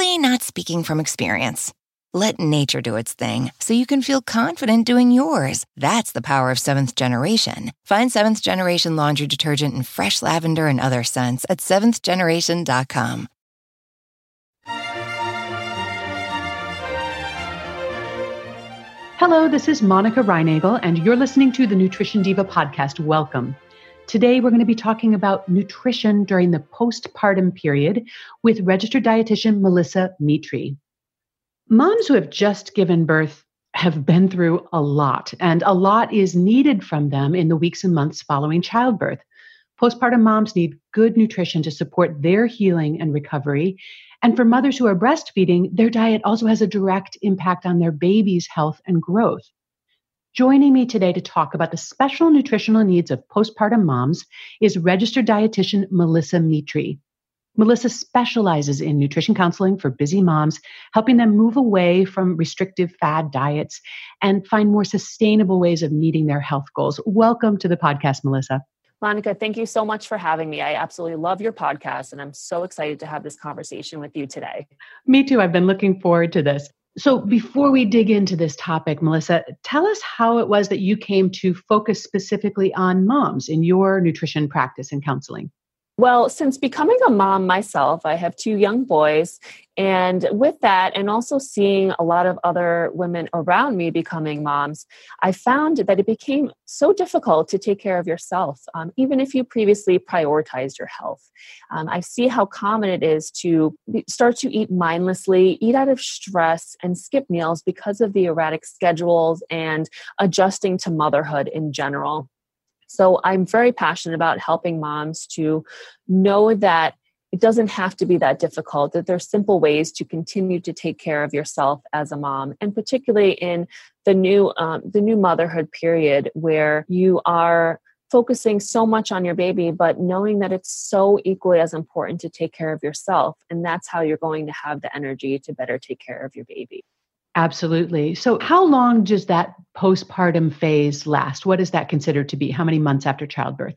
totally not speaking from experience. Let nature do its thing so you can feel confident doing yours. That's the power of seventh generation. Find seventh generation laundry detergent in fresh lavender and other scents at seventhgeneration.com. Hello, this is Monica Reinagel, and you're listening to the Nutrition Diva podcast. Welcome. Today, we're going to be talking about nutrition during the postpartum period with registered dietitian Melissa Mitri. Moms who have just given birth have been through a lot, and a lot is needed from them in the weeks and months following childbirth. Postpartum moms need good nutrition to support their healing and recovery, and for mothers who are breastfeeding, their diet also has a direct impact on their baby's health and growth. Joining me today to talk about the special nutritional needs of postpartum moms is registered dietitian Melissa Mitri. Melissa specializes in nutrition counseling for busy moms, helping them move away from restrictive fad diets and find more sustainable ways of meeting their health goals. Welcome to the podcast, Melissa. Monica, thank you so much for having me. I absolutely love your podcast, and I'm so excited to have this conversation with you today. Me too. I've been looking forward to this. So, before we dig into this topic, Melissa, tell us how it was that you came to focus specifically on moms in your nutrition practice and counseling. Well, since becoming a mom myself, I have two young boys. And with that, and also seeing a lot of other women around me becoming moms, I found that it became so difficult to take care of yourself, um, even if you previously prioritized your health. Um, I see how common it is to start to eat mindlessly, eat out of stress, and skip meals because of the erratic schedules and adjusting to motherhood in general. So I'm very passionate about helping moms to know that it doesn't have to be that difficult that there's simple ways to continue to take care of yourself as a mom and particularly in the new um, the new motherhood period where you are focusing so much on your baby but knowing that it's so equally as important to take care of yourself and that's how you're going to have the energy to better take care of your baby Absolutely. So, how long does that postpartum phase last? What is that considered to be? How many months after childbirth?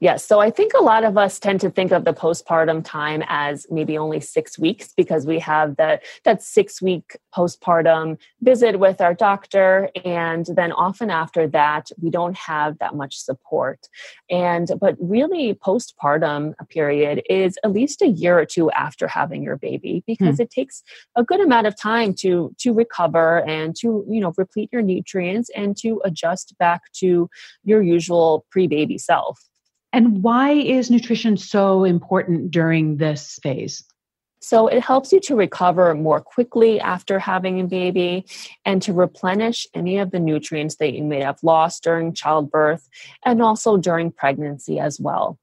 Yes. So I think a lot of us tend to think of the postpartum time as maybe only six weeks because we have that that six week postpartum visit with our doctor. And then often after that, we don't have that much support. And but really postpartum period is at least a year or two after having your baby because hmm. it takes a good amount of time to to recover and to, you know, replete your nutrients and to adjust back to your usual pre-baby self. And why is nutrition so important during this phase? So it helps you to recover more quickly after having a baby and to replenish any of the nutrients that you may have lost during childbirth and also during pregnancy as well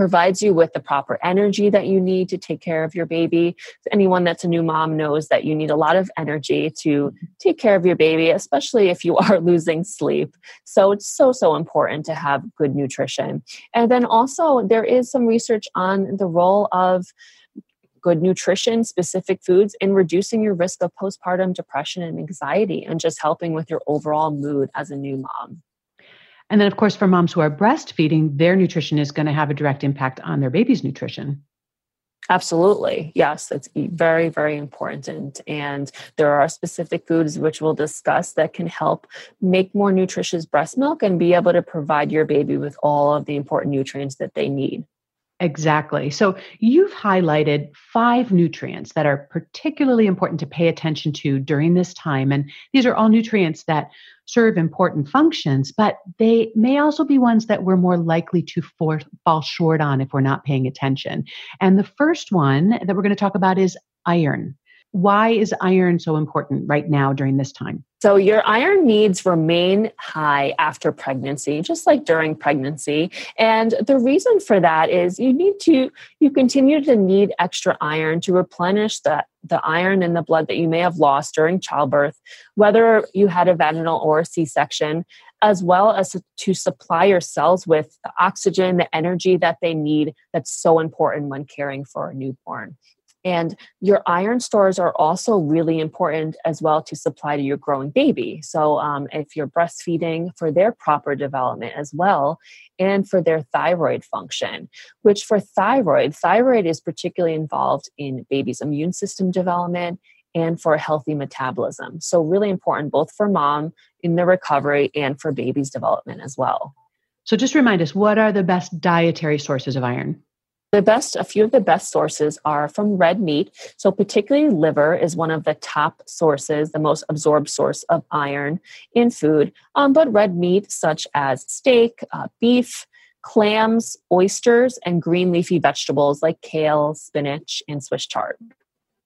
provides you with the proper energy that you need to take care of your baby. Anyone that's a new mom knows that you need a lot of energy to take care of your baby, especially if you are losing sleep. So it's so, so important to have good nutrition. And then also, there is some research on the role of good nutrition, specific foods in reducing your risk of postpartum depression and anxiety and just helping with your overall mood as a new mom. And then, of course, for moms who are breastfeeding, their nutrition is going to have a direct impact on their baby's nutrition. Absolutely. Yes, it's very, very important. And there are specific foods which we'll discuss that can help make more nutritious breast milk and be able to provide your baby with all of the important nutrients that they need. Exactly. So you've highlighted five nutrients that are particularly important to pay attention to during this time. And these are all nutrients that serve important functions, but they may also be ones that we're more likely to for, fall short on if we're not paying attention. And the first one that we're going to talk about is iron. Why is iron so important right now during this time? So, your iron needs remain high after pregnancy, just like during pregnancy. And the reason for that is you need to, you continue to need extra iron to replenish the, the iron in the blood that you may have lost during childbirth, whether you had a vaginal or a C section, as well as to supply your cells with the oxygen, the energy that they need that's so important when caring for a newborn. And your iron stores are also really important as well to supply to your growing baby. So, um, if you're breastfeeding, for their proper development as well, and for their thyroid function, which for thyroid, thyroid is particularly involved in baby's immune system development and for healthy metabolism. So, really important both for mom in the recovery and for baby's development as well. So, just remind us what are the best dietary sources of iron? The best, a few of the best sources are from red meat. So, particularly liver is one of the top sources, the most absorbed source of iron in food. Um, but red meat, such as steak, uh, beef, clams, oysters, and green leafy vegetables like kale, spinach, and Swiss chard.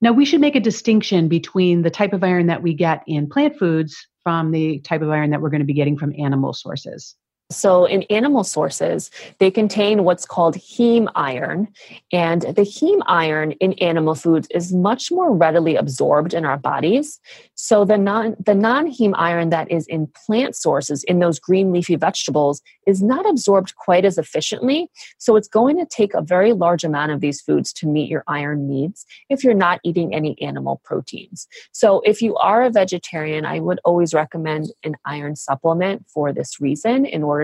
Now, we should make a distinction between the type of iron that we get in plant foods from the type of iron that we're going to be getting from animal sources. So, in animal sources, they contain what's called heme iron. And the heme iron in animal foods is much more readily absorbed in our bodies. So, the non, the non heme iron that is in plant sources, in those green leafy vegetables, is not absorbed quite as efficiently. So, it's going to take a very large amount of these foods to meet your iron needs if you're not eating any animal proteins. So, if you are a vegetarian, I would always recommend an iron supplement for this reason in order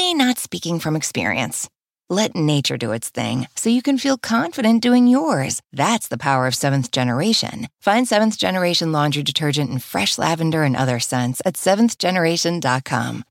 not speaking from experience. Let nature do its thing so you can feel confident doing yours. That's the power of seventh generation. Find seventh generation laundry detergent in fresh lavender and other scents at seventhgeneration.com.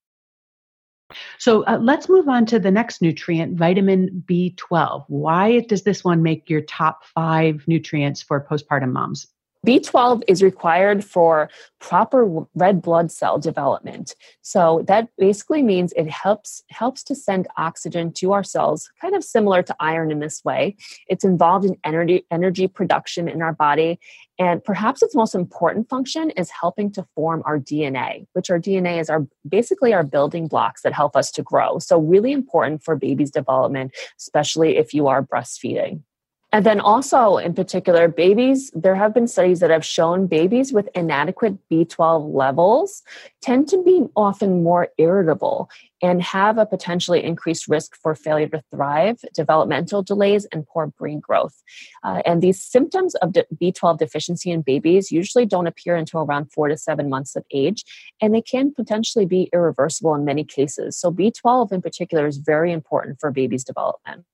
So uh, let's move on to the next nutrient, vitamin B12. Why does this one make your top five nutrients for postpartum moms? B12 is required for proper red blood cell development. So that basically means it helps helps to send oxygen to our cells, kind of similar to iron in this way. It's involved in energy energy production in our body and perhaps its most important function is helping to form our DNA, which our DNA is our basically our building blocks that help us to grow. So really important for baby's development, especially if you are breastfeeding. And then also, in particular, babies, there have been studies that have shown babies with inadequate B12 levels tend to be often more irritable and have a potentially increased risk for failure to thrive, developmental delays, and poor brain growth. Uh, and these symptoms of B12 deficiency in babies usually don't appear until around four to seven months of age, and they can potentially be irreversible in many cases. So, B12 in particular is very important for babies' development.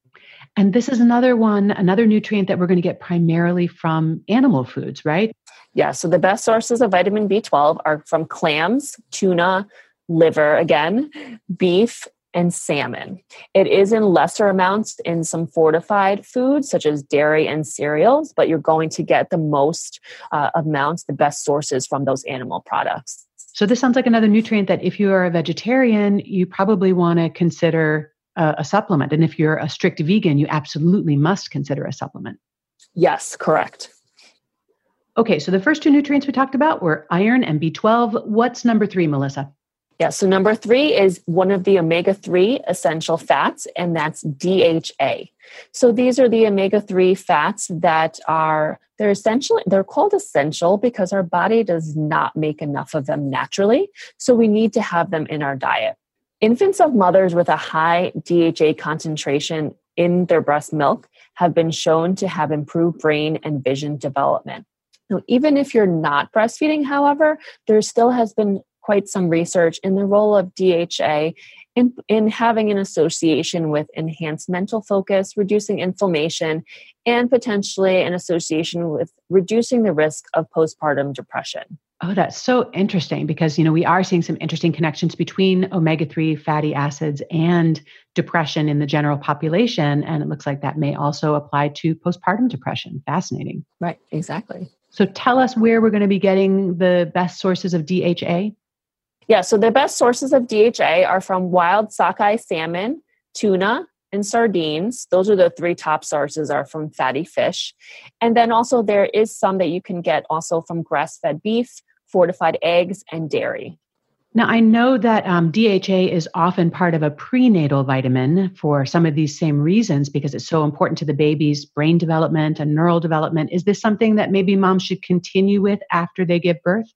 And this is another one, another nutrient that we're going to get primarily from animal foods, right? Yeah. So the best sources of vitamin B12 are from clams, tuna, liver, again, beef, and salmon. It is in lesser amounts in some fortified foods such as dairy and cereals, but you're going to get the most uh, amounts, the best sources from those animal products. So, this sounds like another nutrient that if you are a vegetarian, you probably want to consider a, a supplement. And if you're a strict vegan, you absolutely must consider a supplement. Yes, correct. Okay, so the first two nutrients we talked about were iron and B12. What's number three, Melissa? Yeah, so number three is one of the omega 3 essential fats, and that's DHA. So these are the omega 3 fats that are, they're essential, they're called essential because our body does not make enough of them naturally. So we need to have them in our diet. Infants of mothers with a high DHA concentration in their breast milk have been shown to have improved brain and vision development. Now, even if you're not breastfeeding, however, there still has been quite some research in the role of DHA in, in having an association with enhanced mental focus, reducing inflammation, and potentially an association with reducing the risk of postpartum depression. Oh, that's so interesting because you know we are seeing some interesting connections between omega-3 fatty acids and depression in the general population and it looks like that may also apply to postpartum depression. Fascinating. Right, exactly. So tell us where we're going to be getting the best sources of DHA. Yeah, so the best sources of DHA are from wild sockeye salmon, tuna, and sardines. Those are the three top sources are from fatty fish. And then also there is some that you can get also from grass-fed beef, fortified eggs, and dairy. Now, I know that um, DHA is often part of a prenatal vitamin for some of these same reasons because it's so important to the baby's brain development and neural development. Is this something that maybe moms should continue with after they give birth?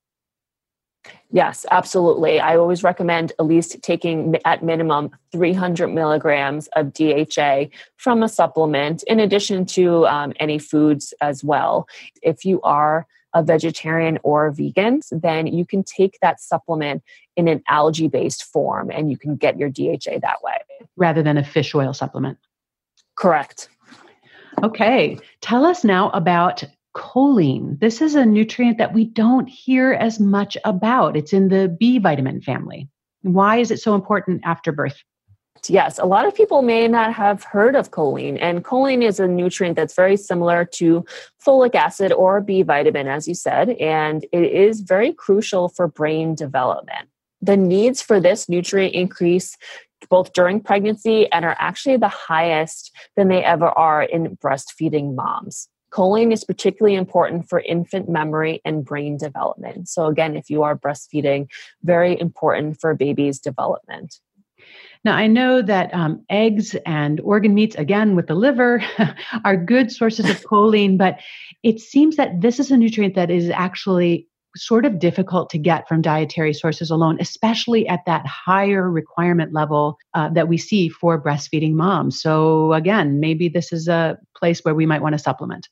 Yes, absolutely. I always recommend at least taking at minimum 300 milligrams of DHA from a supplement, in addition to um, any foods as well. If you are a vegetarian or a vegan, then you can take that supplement in an algae based form and you can get your DHA that way. Rather than a fish oil supplement. Correct. Okay. Tell us now about choline. This is a nutrient that we don't hear as much about. It's in the B vitamin family. Why is it so important after birth? Yes, a lot of people may not have heard of choline, and choline is a nutrient that's very similar to folic acid or B vitamin, as you said, and it is very crucial for brain development. The needs for this nutrient increase both during pregnancy and are actually the highest than they ever are in breastfeeding moms. Choline is particularly important for infant memory and brain development. So, again, if you are breastfeeding, very important for baby's development. Now, I know that um, eggs and organ meats, again with the liver, are good sources of choline, but it seems that this is a nutrient that is actually sort of difficult to get from dietary sources alone, especially at that higher requirement level uh, that we see for breastfeeding moms. So, again, maybe this is a place where we might want to supplement.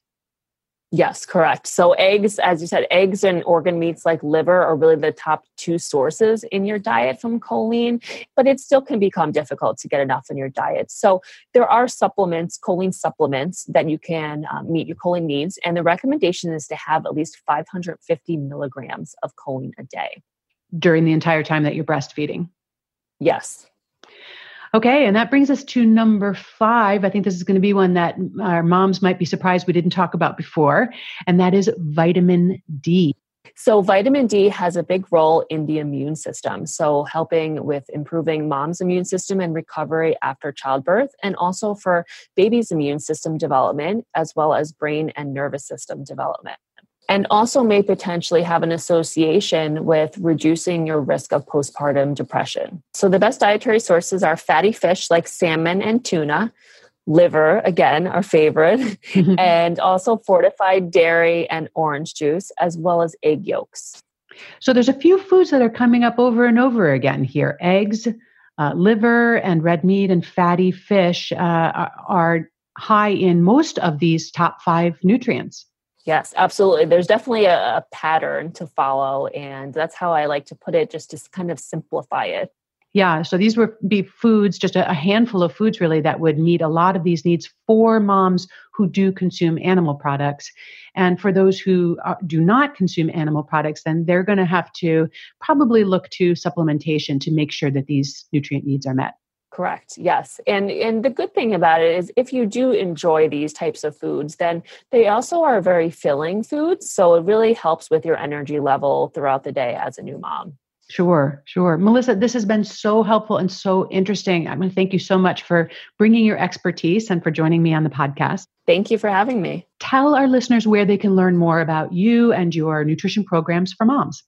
Yes, correct. So, eggs, as you said, eggs and organ meats like liver are really the top two sources in your diet from choline, but it still can become difficult to get enough in your diet. So, there are supplements, choline supplements, that you can um, meet your choline needs. And the recommendation is to have at least 550 milligrams of choline a day during the entire time that you're breastfeeding. Yes. Okay, and that brings us to number five. I think this is going to be one that our moms might be surprised we didn't talk about before, and that is vitamin D. So, vitamin D has a big role in the immune system. So, helping with improving mom's immune system and recovery after childbirth, and also for baby's immune system development, as well as brain and nervous system development and also may potentially have an association with reducing your risk of postpartum depression. So, the best dietary sources are fatty fish like salmon and tuna, liver, again, our favorite, and also fortified dairy and orange juice, as well as egg yolks. So, there's a few foods that are coming up over and over again here eggs, uh, liver, and red meat and fatty fish uh, are high in most of these top five nutrients. Yes, absolutely. There's definitely a, a, pattern to follow. And that's how I like to put it, just to kind of simplify it. Yeah. So these would be foods, just a, a handful of foods really that would meet a lot of these needs for moms who do consume animal products. And for those who are, do not consume animal products, then they're going to have to probably look to supplementation to make sure that these nutrient needs are met. Correct. Yes. And and the good thing about it is if you do enjoy these types of foods, then they also are very filling foods, so it really helps with your energy level throughout the day as a new mom. Sure, sure. Melissa, this has been so helpful and so interesting. I'm going to thank you so much for bringing your expertise and for joining me on the podcast. Thank you for having me. Tell our listeners where they can learn more about you and your nutrition programs for moms.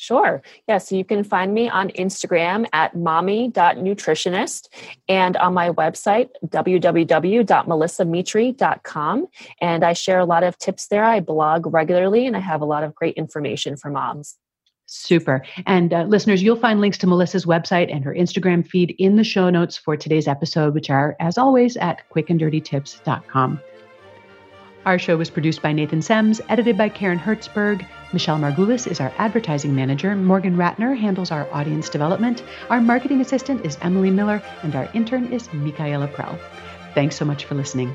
Sure. Yeah. So you can find me on Instagram at mommy.nutritionist and on my website, www.melissamitri.com. And I share a lot of tips there. I blog regularly and I have a lot of great information for moms. Super. And uh, listeners, you'll find links to Melissa's website and her Instagram feed in the show notes for today's episode, which are, as always, at quickanddirtytips.com. Our show was produced by Nathan Semes, edited by Karen Hertzberg. Michelle Margulis is our advertising manager. Morgan Ratner handles our audience development. Our marketing assistant is Emily Miller, and our intern is Michaela Prell. Thanks so much for listening.